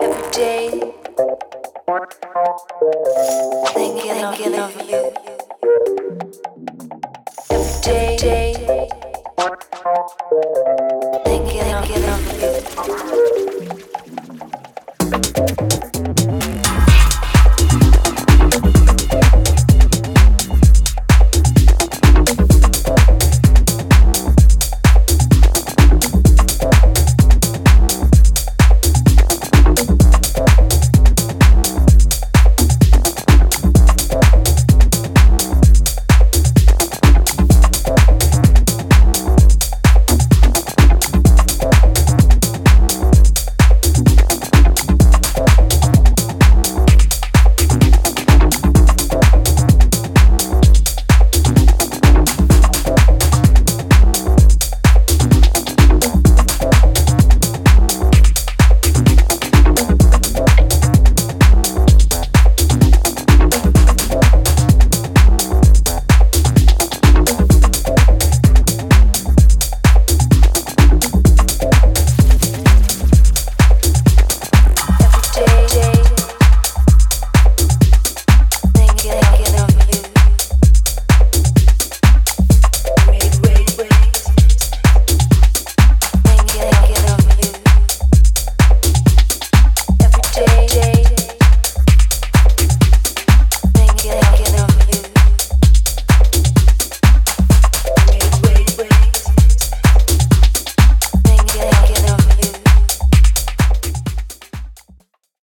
Every day, thinking, of you. Every day, thinking of you.